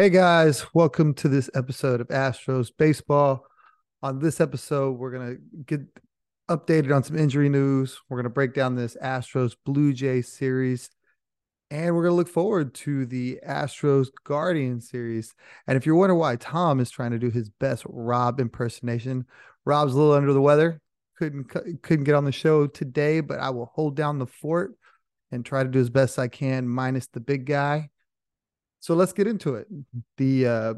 Hey guys, welcome to this episode of Astros Baseball. On this episode, we're going to get updated on some injury news. We're going to break down this Astros Blue Jay series and we're going to look forward to the Astros Guardian series. And if you're wondering why Tom is trying to do his best Rob impersonation, Rob's a little under the weather. Couldn't couldn't get on the show today, but I will hold down the fort and try to do as best I can minus the big guy. So let's get into it. The uh,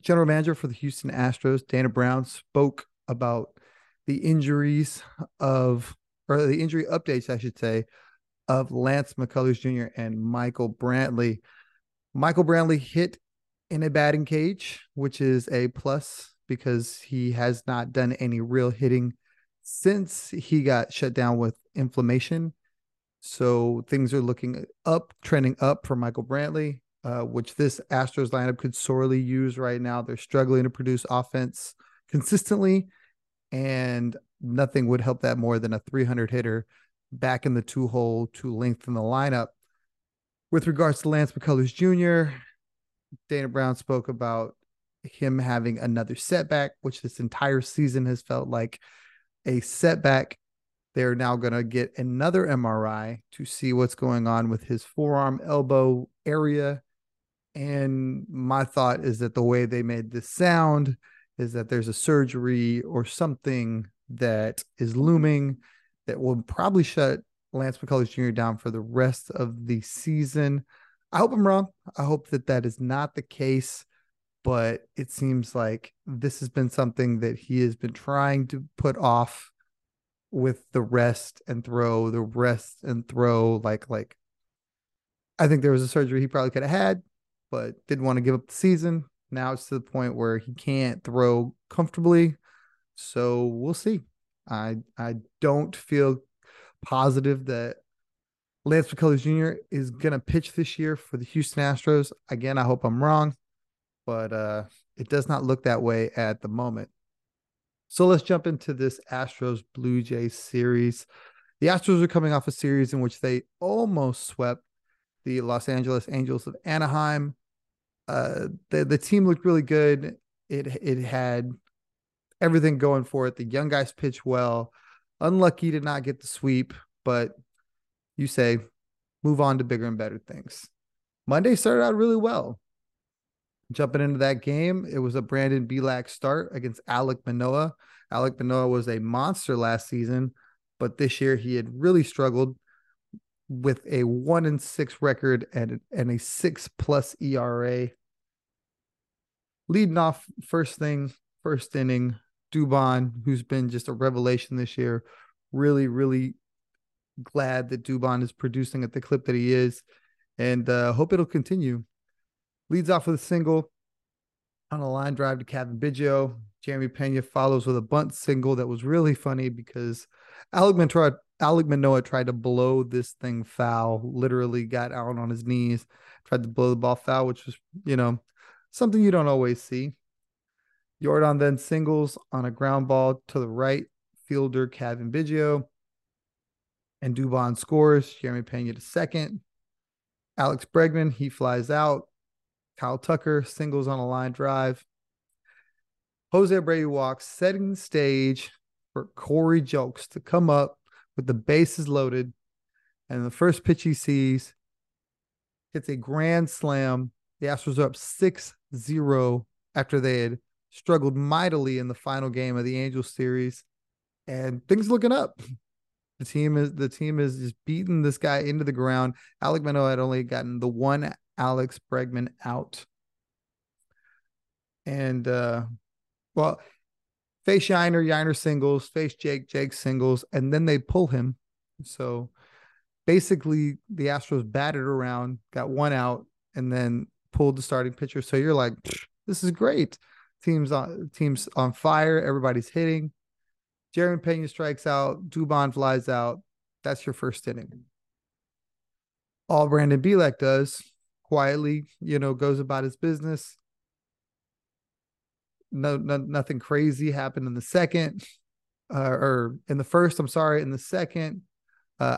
general manager for the Houston Astros, Dana Brown, spoke about the injuries of or the injury updates, I should say, of Lance McCullers Jr. and Michael Brantley. Michael Brantley hit in a batting cage, which is a plus because he has not done any real hitting since he got shut down with inflammation. So things are looking up, trending up for Michael Brantley, uh, which this Astros lineup could sorely use right now. They're struggling to produce offense consistently, and nothing would help that more than a 300 hitter back in the two hole to lengthen the lineup. With regards to Lance McCullers Jr., Dana Brown spoke about him having another setback, which this entire season has felt like a setback. They're now going to get another MRI to see what's going on with his forearm elbow area. And my thought is that the way they made this sound is that there's a surgery or something that is looming that will probably shut Lance McCullers Jr. down for the rest of the season. I hope I'm wrong. I hope that that is not the case, but it seems like this has been something that he has been trying to put off with the rest and throw, the rest and throw. Like, like I think there was a surgery he probably could have had, but didn't want to give up the season. Now it's to the point where he can't throw comfortably. So we'll see. I I don't feel positive that Lance McCullers Jr. is gonna pitch this year for the Houston Astros. Again, I hope I'm wrong, but uh, it does not look that way at the moment. So let's jump into this Astros Blue Jays series. The Astros are coming off a series in which they almost swept the Los Angeles Angels of Anaheim. Uh, the the team looked really good. It it had everything going for it. The young guys pitched well. Unlucky to not get the sweep, but you say move on to bigger and better things. Monday started out really well. Jumping into that game, it was a Brandon Bielak start against Alek Manoah. Alek Manoah was a monster last season, but this year he had really struggled with a one and six record and, and a six plus ERA. Leading off first thing, first inning, Dubon, who's been just a revelation this year. Really, really glad that Dubon is producing at the clip that he is, and uh, hope it'll continue. Leads off with a single on a line drive to Cavan Biggio. Jeremy Pena follows with a bunt single that was really funny because Alek Manoah, Alek Manoah tried to blow this thing foul, literally got out on his knees, tried to blow the ball foul, which was, you know, something you don't always see. Yordan then singles on a ground ball to the right fielder, Cavan Biggio. And Dubon scores. Jeremy Pena to second. Alex Bregman, he flies out. Kyle Tucker singles on a line drive. Jose Abreu walks, setting the stage for Corey Julks to come up with the bases loaded. And the first pitch he sees hits a grand slam. The Astros are up 6 0 after they had struggled mightily in the final game of the Angels series, and things looking up. The team is the team is just beating this guy into the ground. Alek Manoah had only gotten the one Alex Bregman out. And uh well, face Yainer, Yainer singles, face Jake, Jake singles, and then they pull him. So basically the Astros batted around, got one out, and then pulled the starting pitcher. So you're like, this is great. Teams on teams on fire. Everybody's hitting. Jeremy Pena strikes out. Dubon flies out. That's your first inning. All Brandon Bielak does quietly, you know, goes about his business. No, no nothing crazy happened in the second, uh, or in the first. I'm sorry, in the second, uh,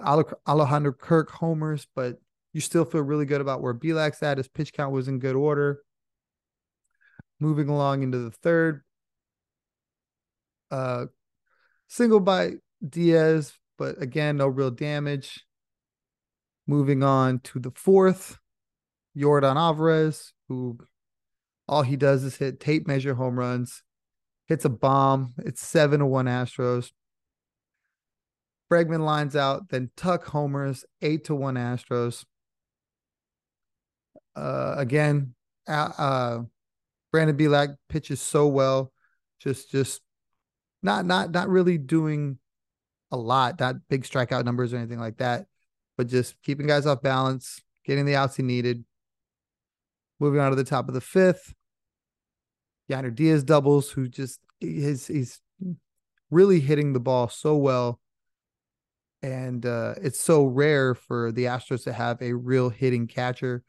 Alejandro Kirk homers, but you still feel really good about where Bielak's at. His pitch count was in good order. Moving along into the third, uh, single by Diaz, but again, no real damage. Moving on to the fourth, Yordan Alvarez, who all he does is hit tape measure home runs, hits a bomb. It's seven to one Astros. Bregman lines out, then Tuck homers, eight to one Astros. Uh, again, uh, Brandon Bielak pitches so well, just just not not not really doing a lot, not big strikeout numbers or anything like that, but just keeping guys off balance, getting the outs he needed. Moving on to the top of the fifth, Yainer Diaz doubles, who just he's he's really hitting the ball so well. And uh, it's so rare for the Astros to have a real hitting catcher.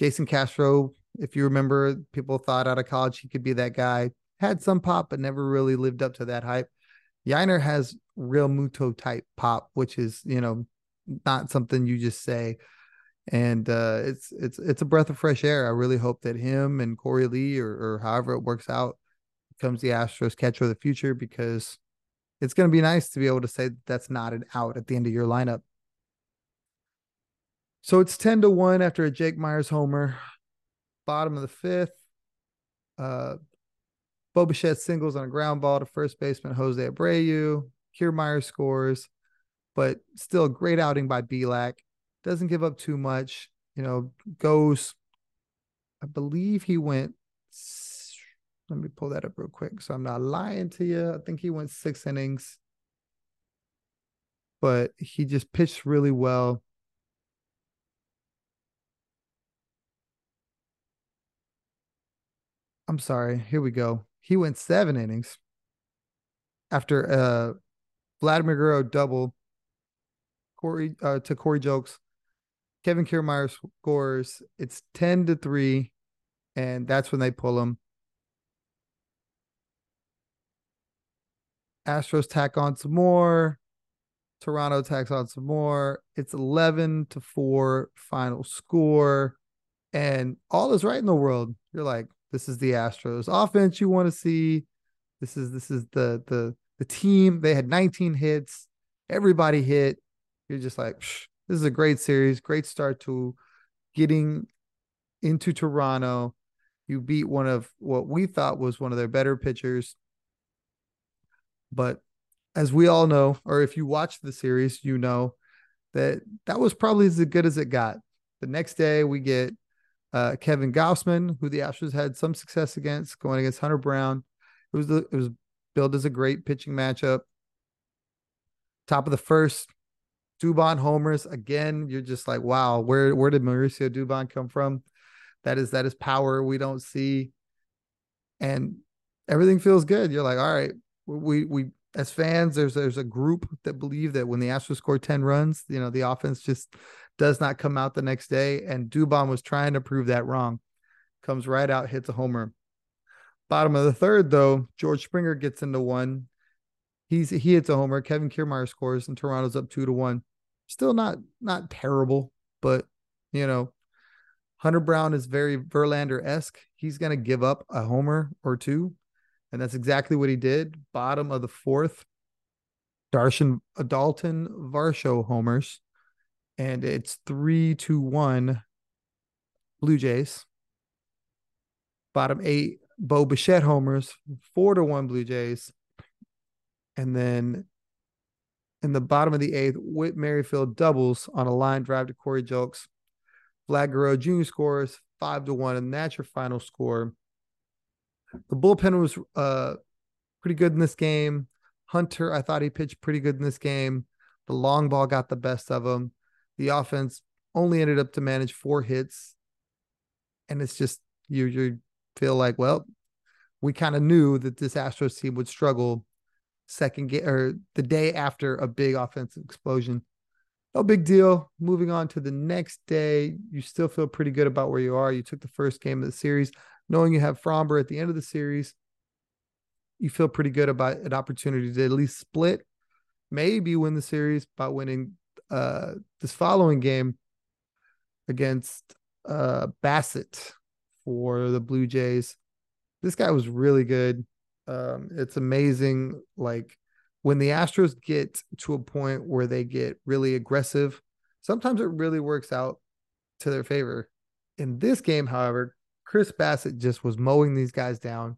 Jason Castro, if you remember, people thought out of college he could be that guy. Had some pop, but never really lived up to that hype. Yainer has Realmuto type pop, which is, you know, not something you just say and uh, it's it's it's a breath of fresh air. I really hope that him and Korey Lee or, or however it works out becomes the Astros catcher of the future because it's going to be nice to be able to say that that's not an out at the end of your lineup. So it's ten to one after a Jake Meyers homer, bottom of the fifth. Uh, Bo Bichette singles on a ground ball to first baseman Jose Abreu. Kiermaier scores, but still a great outing by Bielak doesn't give up too much, you know, goes, I believe he went, let me pull that up real quick. So I'm not lying to you. I think he went six innings, but he just pitched really well. I'm sorry. Here we go. He went seven innings after uh Vladimir Guerrero double Corey uh, to Corey Julks. Kevin Kiermaier scores. It's 10 to 3, and that's when they pull him. Astros tack on some more. Toronto tacks on some more. It's 11 to 4 final score. And all is right in the world. You're like, this is the Astros offense you want to see. This is this is the the the team. They had 19 hits. Everybody hit. You're just like, this is a great series, great start to getting into Toronto. You beat one of what we thought was one of their better pitchers. But as we all know, or if you watch the series, you know that that was probably as good as it got. The next day, we get uh, Kevin Gausman, who the Astros had some success against, going against Hunter Brown. It was the, it was billed as a great pitching matchup. Top of the first, Dubon homers again. You're just like, wow, where where did Mauricio Dubon come from? That is that is power we don't see, and everything feels good. You're like, all right, we we as fans, there's there's a group that believe that when the Astros score ten runs, you know the offense just does not come out the next day, and Dubon was trying to prove that wrong. Comes right out, hits a homer. Bottom of the third, though, George Springer gets into one. He's he hits a homer. Kevin Kiermaier scores, and Toronto's up two to one still not not terrible, but you know, Hunter Brown is very Verlander esque. He's going to give up a homer or two, and that's exactly what he did. Bottom of the fourth, Darshan uh, Dalton Varsho homers, and it's three to one Blue Jays. Bottom eight, Bo Bichette homers, four to one Blue Jays. And then in the bottom of the eighth, Whit Merrifield doubles on a line drive to Corey Julks. Vlad Guerrero Jr. scores five to one, and that's your final score. The bullpen was uh, pretty good in this game. Hunter, I thought he pitched pretty good in this game. The long ball got the best of him. The offense only ended up to manage four hits. and it's just you you feel like, well, we kind of knew that this Astros team would struggle second game or the day after a big offensive explosion. No big deal. Moving on to the next day, you still feel pretty good about where you are. You took the first game of the series, knowing you have Framber at the end of the series. You feel pretty good about an opportunity to at least split, maybe win the series by winning uh, this following game against uh, Bassitt for the Blue Jays. This guy was really good. Um, it's amazing. Like when the Astros get to a point where they get really aggressive, sometimes it really works out to their favor. In this game, however, Chris Bassitt just was mowing these guys down.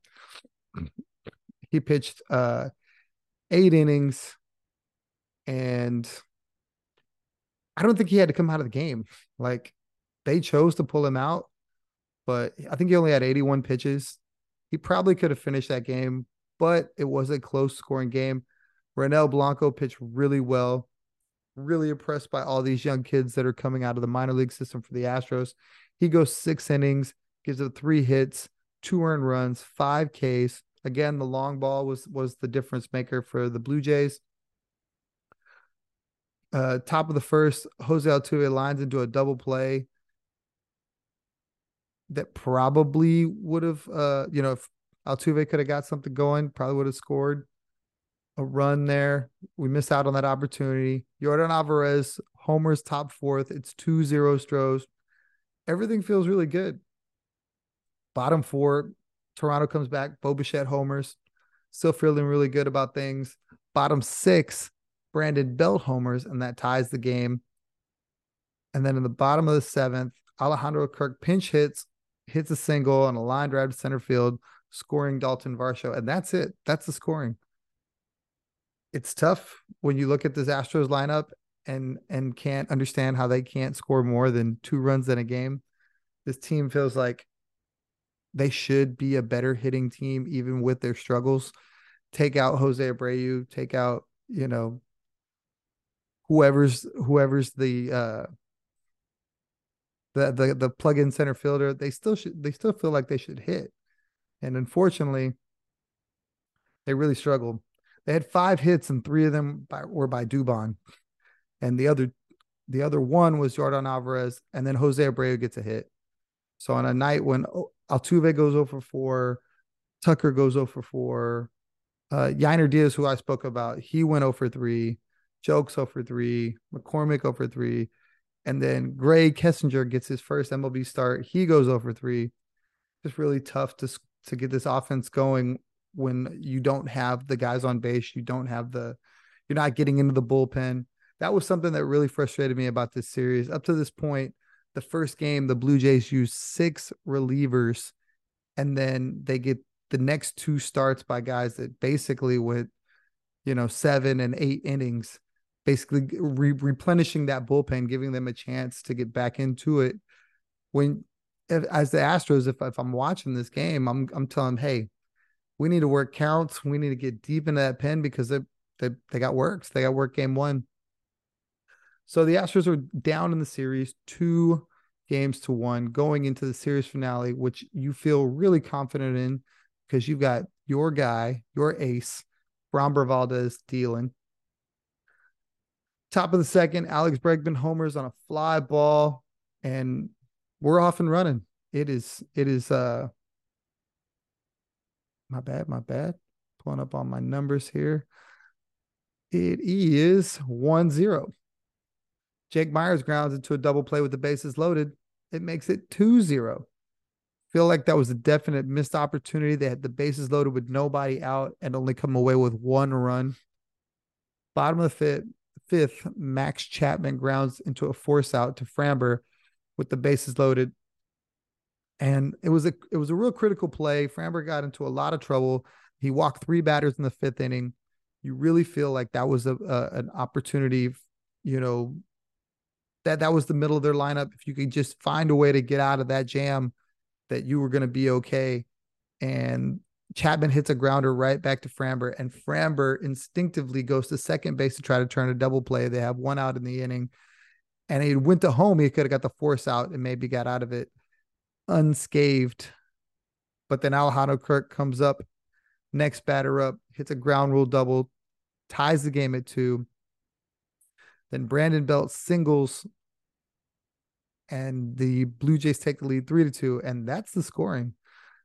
He pitched uh, eight innings, and I don't think he had to come out of the game. Like they chose to pull him out, but I think he only had 81 pitches. He probably could have finished that game, but it was a close scoring game. Ronel Blanco pitched really well. Really impressed by all these young kids that are coming out of the minor league system for the Astros. He goes six innings, gives up three hits, two earned runs, five Ks. Again, the long ball was was the difference maker for the Blue Jays. Uh, top of the first, Jose Altuve lines into a double play that probably would have, uh, you know, if Altuve could have got something going, probably would have scored a run there. We missed out on that opportunity. Yordan Alvarez, Homer's top fourth. It's 2 0 Stros. Everything feels really good. Bottom four, Toronto comes back. Bo Bichette homers. Still feeling really good about things. Bottom six, Brandon Belt homers, and that ties the game. And then in the bottom of the seventh, Alejandro Kirk pinch hits, hits a single on a line drive to center field, scoring Dalton Varsho. And that's it. That's the scoring it's tough when you look at this Astros lineup and and can't understand how they can't score more than two runs in a game. This team feels like they should be a better hitting team even with their struggles. Take out Jose Abreu, take out, you know, whoever's whoever's the uh the the the plug-in center fielder, they still should they still feel like they should hit. And unfortunately, they really struggled. They had five hits and three of them by, were by Dubon, and the other the other one was Yordan Alvarez, and then Jose Abreu gets a hit. So on a night when Altuve goes over four, Tucker goes over four, uh, Yainer Diaz, who I spoke about, he went over three, Julks over three, McCormick over three, and then Grae Kessinger gets his first MLB start. He goes over three. It's really tough to to get this offense going when you don't have the guys on base, you don't have the, you're not getting into the bullpen. That was something that really frustrated me about this series. Up to this point, the first game, the Blue Jays used six relievers, and then they get the next two starts by guys that basically went, you know, seven and eight innings, basically re- replenishing that bullpen, giving them a chance to get back into it. When, as the Astros, if, if I'm watching this game, I'm I'm telling, them, hey, we need to work counts. We need to get deep into that pen because they they they got works. They got work game one. So the Astros are down in the series, two games to one, going into the series finale, which you feel really confident in because you've got your guy, your ace, Framber Valdez dealing. Top of the second, Alex Bregman homers on a fly ball, and we're off and running. It is it is uh my bad, my bad. Pulling up on my numbers here. It is 1 0. Jake Meyers grounds into a double play with the bases loaded. It makes it 2 0. Feel like that was a definite missed opportunity. They had the bases loaded with nobody out and only come away with one run. Bottom of the fifth, fifth Matt Chapman grounds into a force out to Framber with the bases loaded and it was a it was a real critical play. Framber got into a lot of trouble. He walked three batters in the fifth inning. You really feel like that was a, a an opportunity, you know, that that was the middle of their lineup. If you could just find a way to get out of that jam, that you were going to be okay. And Chapman hits a grounder right back to Framber, and Framber instinctively goes to second base to try to turn a double play. They have one out in the inning, and he went to home. He could have got the force out and maybe got out of it unscathed. But then Alejandro Kirk comes up, next batter up, hits a ground rule double, ties the game at two. Then Brandon Belt singles, and the Blue Jays take the lead three to two, and that's the scoring.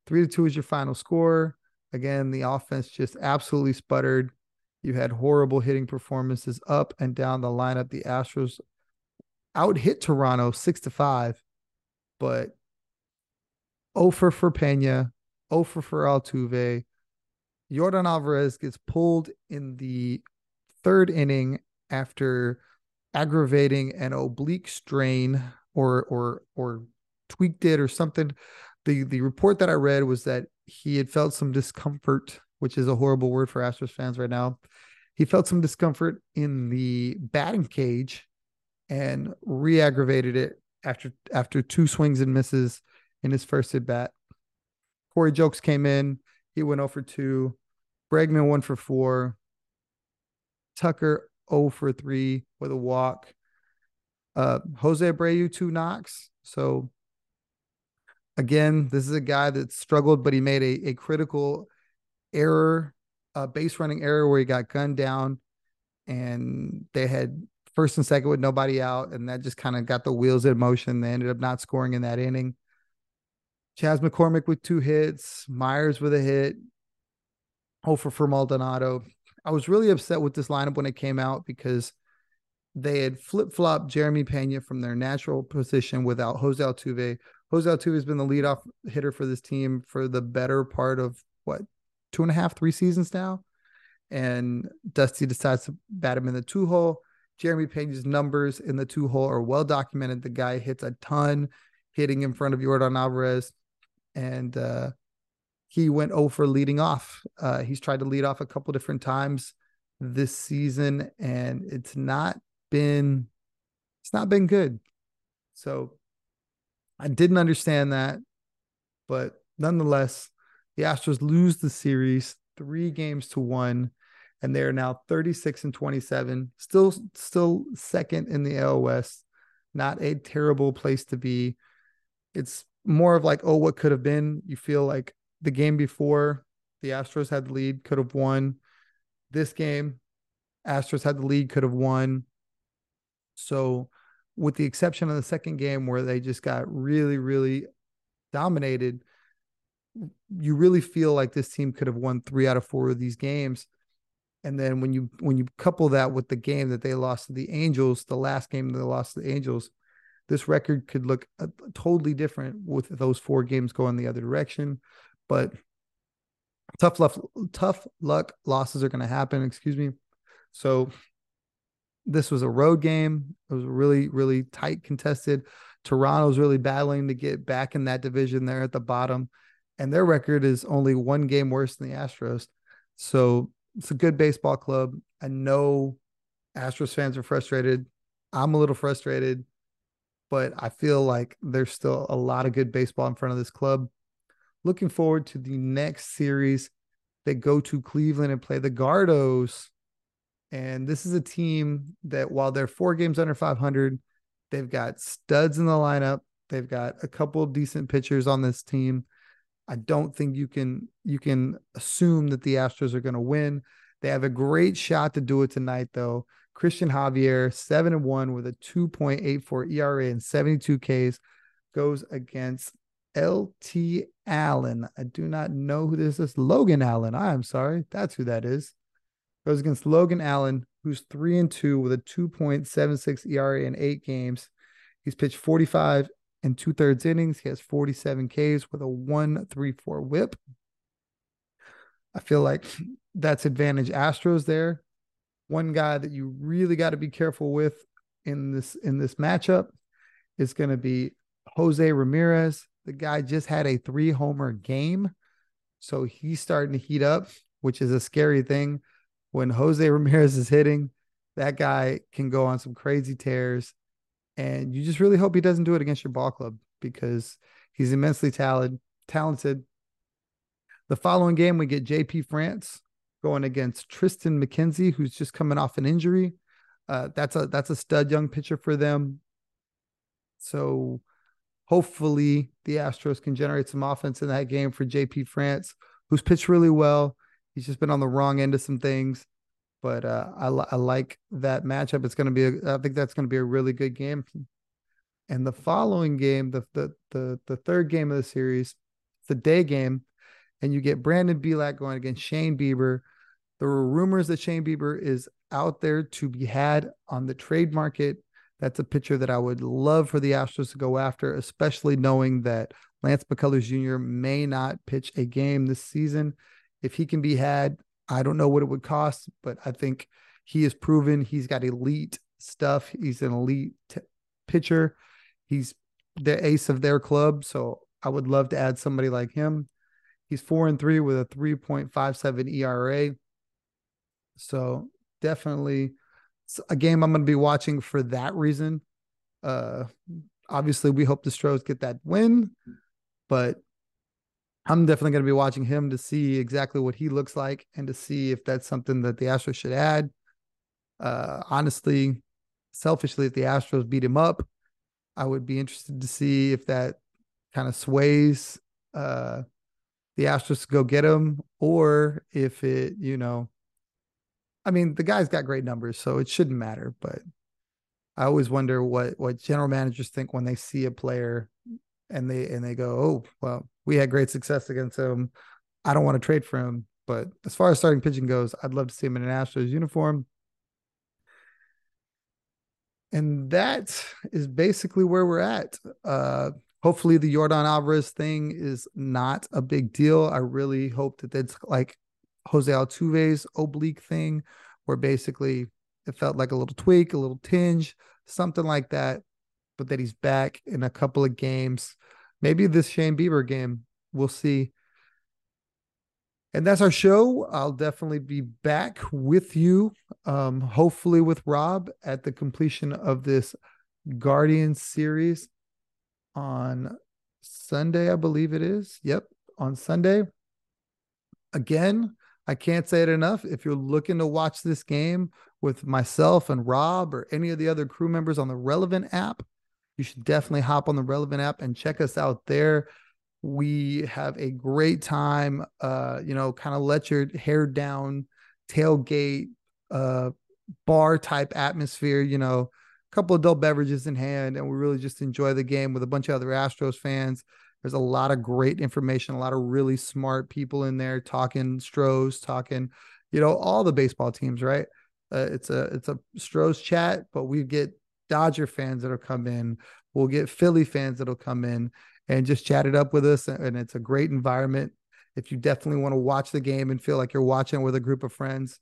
Three to two is your final score. Again, the offense just absolutely sputtered. You had horrible hitting performances up and down the lineup. The Astros out hit Toronto six to five, but Ofer for Pena, Ofer for Altuve. Yordan Alvarez gets pulled in the third inning after aggravating an oblique strain or or or tweaked it or something. The the report that I read was that he had felt some discomfort, which is a horrible word for Astros fans right now. He felt some discomfort in the batting cage and re-aggravated it after after two swings and misses in his first at bat. Corey Julks came in. He went over 2. Bregman 1 for 4. Tucker 0 for 3 with a walk. Uh, Jose Abreu, two knocks. So, again, this is a guy that struggled, but he made a, a critical error, a base running error where he got gunned down and they had first and second with nobody out, and that just kind of got the wheels in motion. They ended up not scoring in that inning. Chas McCormick with two hits, Meyers with a hit, Hofer for Maldonado. I was really upset with this lineup when it came out because they had flip flopped Jeremy Pena from their natural position without Jose Altuve. Jose Altuve has been the leadoff hitter for this team for the better part of what two and a half, three seasons now. And Dusty decides to bat him in the two hole. Jeremy Pena's numbers in the two hole are well documented. The guy hits a ton, hitting in front of Yordan Alvarez, and uh, he went over leading off. Uh, he's tried to lead off a couple different times this season, and it's not been it's not been good. So I didn't understand that, but nonetheless, the Astros lose the series three games to one and they are now 36 and 27, still still second in the AL West. Not a terrible place to be. It's more of like, oh, what could have been? You feel like the game before the Astros had the lead, could have won. This game, Astros had the lead, could have won. So, with the exception of the second game where they just got really, really dominated, you really feel like this team could have won three out of four of these games and then when you when you couple that with the game that they lost to the Angels, the last game they lost to the Angels, this record could look totally different with those four games going the other direction. But tough luck, tough luck losses are going to happen. Excuse me. So this was a road game. It was really, really tight contested. Toronto's really battling to get back in that division there at the bottom, and their record is only one game worse than the Astros. So it's a good baseball club. I know Astros fans are frustrated. I'm a little frustrated, but I feel like there's still a lot of good baseball in front of this club. Looking forward to the next series. They go to Cleveland and play the Gardos. And this is a team that, while they're four games under 500, they've got studs in the lineup. They've got a couple decent pitchers on this team. I don't think you can you can assume that the Astros are going to win. They have a great shot to do it tonight, though. Christian Javier, seven and one with a 2.84 ERA and 72 Ks, goes against LT Allen. I do not know who this is. Logan Allen. I am sorry. That's who that is. Goes against Logan Allen, who's three and two with a 2.76 ERA in eight games. He's pitched 45 and two thirds innings. He has 47 Ks with a 134 whip. I feel like that's advantage Astros there. One guy that you really got to be careful with in this in this matchup is going to be Jose Ramirez. The guy just had a three homer game. So he's starting to heat up, which is a scary thing. When Jose Ramirez is hitting, that guy can go on some crazy tears and you just really hope he doesn't do it against your ball club because he's immensely talented. Talented. The following game, we get JP France going against Triston McKenzie, who's just coming off an injury. Uh, that's a that's a stud young pitcher for them. So hopefully the Astros can generate some offense in that game for JP France, who's pitched really well. He's just been on the wrong end of some things, but uh, I, I like that matchup. It's going to be, a, I think that's going to be a really good game. And the following game, the the the the third game of the series, a day game, and you get Brandon Bielak going against Shane Bieber. There were rumors that Shane Bieber is out there to be had on the trade market. That's a pitcher that I would love for the Astros to go after, especially knowing that Lance McCullers Jr. may not pitch a game this season. If he can be had, I don't know what it would cost, but I think he has proven he's got elite stuff. He's an elite t- pitcher. He's the ace of their club. So I would love to add somebody like him. He's four and three with a 3.57 ERA. So definitely a game I'm going to be watching for that reason. Uh, obviously, we hope the Stros get that win, but I'm definitely going to be watching him to see exactly what he looks like and to see if that's something that the Astros should add. Uh, honestly, selfishly, if the Astros beat him up, I would be interested to see if that kind of sways uh, the Astros to go get him, or if it, you know, I mean, the guy's got great numbers, so it shouldn't matter. But I always wonder what what general managers think when they see a player and they and they go, "Oh, well, we had great success against him. I don't want to trade for him." But as far as starting pitching goes, I'd love to see him in an Astros uniform. And that is basically where we're at. Uh, hopefully, the Yordan Alvarez thing is not a big deal. I really hope that that's like Jose Altuve's oblique thing, where basically it felt like a little tweak, a little tinge, something like that. But that he's back in a couple of games. Maybe this Shane Bieber game. We'll see. And that's our show. I'll definitely be back with you, um, hopefully with Rob at the completion of this Guardian series on Sunday, I believe it is. Yep, on Sunday. Again, I can't say it enough. If you're looking to watch this game with myself and Rob or any of the other crew members on the Relevant app, you should definitely hop on the Relevant app and check us out there. We have a great time. Uh, you know, kind of let your hair down, tailgate, uh, bar type atmosphere. You know, a couple of adult beverages in hand, and we really just enjoy the game with a bunch of other Astros fans. There's a lot of great information, a lot of really smart people in there talking Stros, talking, you know, all the baseball teams, right? Uh, it's a it's a Stros chat, but we get Dodger fans that'll come in. We'll get Philly fans that'll come in and just chat it up with us. And it's a great environment. If you definitely want to watch the game and feel like you're watching with a group of friends,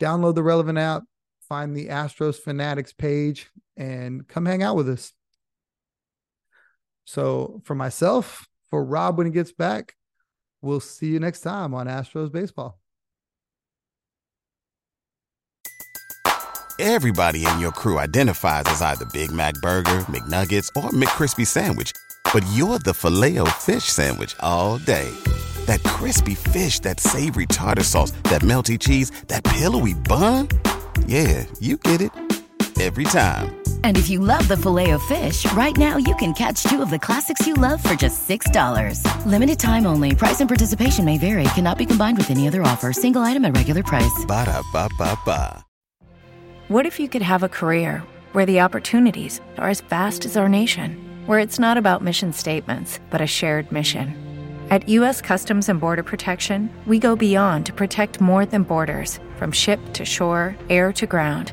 download the relevant app, find the Astros Fanatics page, and come hang out with us. So for myself, for Rob when he gets back, we'll see you next time on Astros Baseball. Everybody in your crew identifies as either Big Mac Burger, McNuggets, or McCrispy Sandwich, but you're the filet fish Sandwich all day. That crispy fish, that savory tartar sauce, that melty cheese, that pillowy bun. Yeah, you get it every time. And if you love the filet of fish, right now you can catch two of the classics you love for just $6. Limited time only. Price and participation may vary. Cannot be combined with any other offer. Single item at regular price. Ba da ba ba ba. What if you could have a career where the opportunities are as vast as our nation, where it's not about mission statements, but a shared mission? At U.S. Customs and Border Protection, we go beyond to protect more than borders from ship to shore, air to ground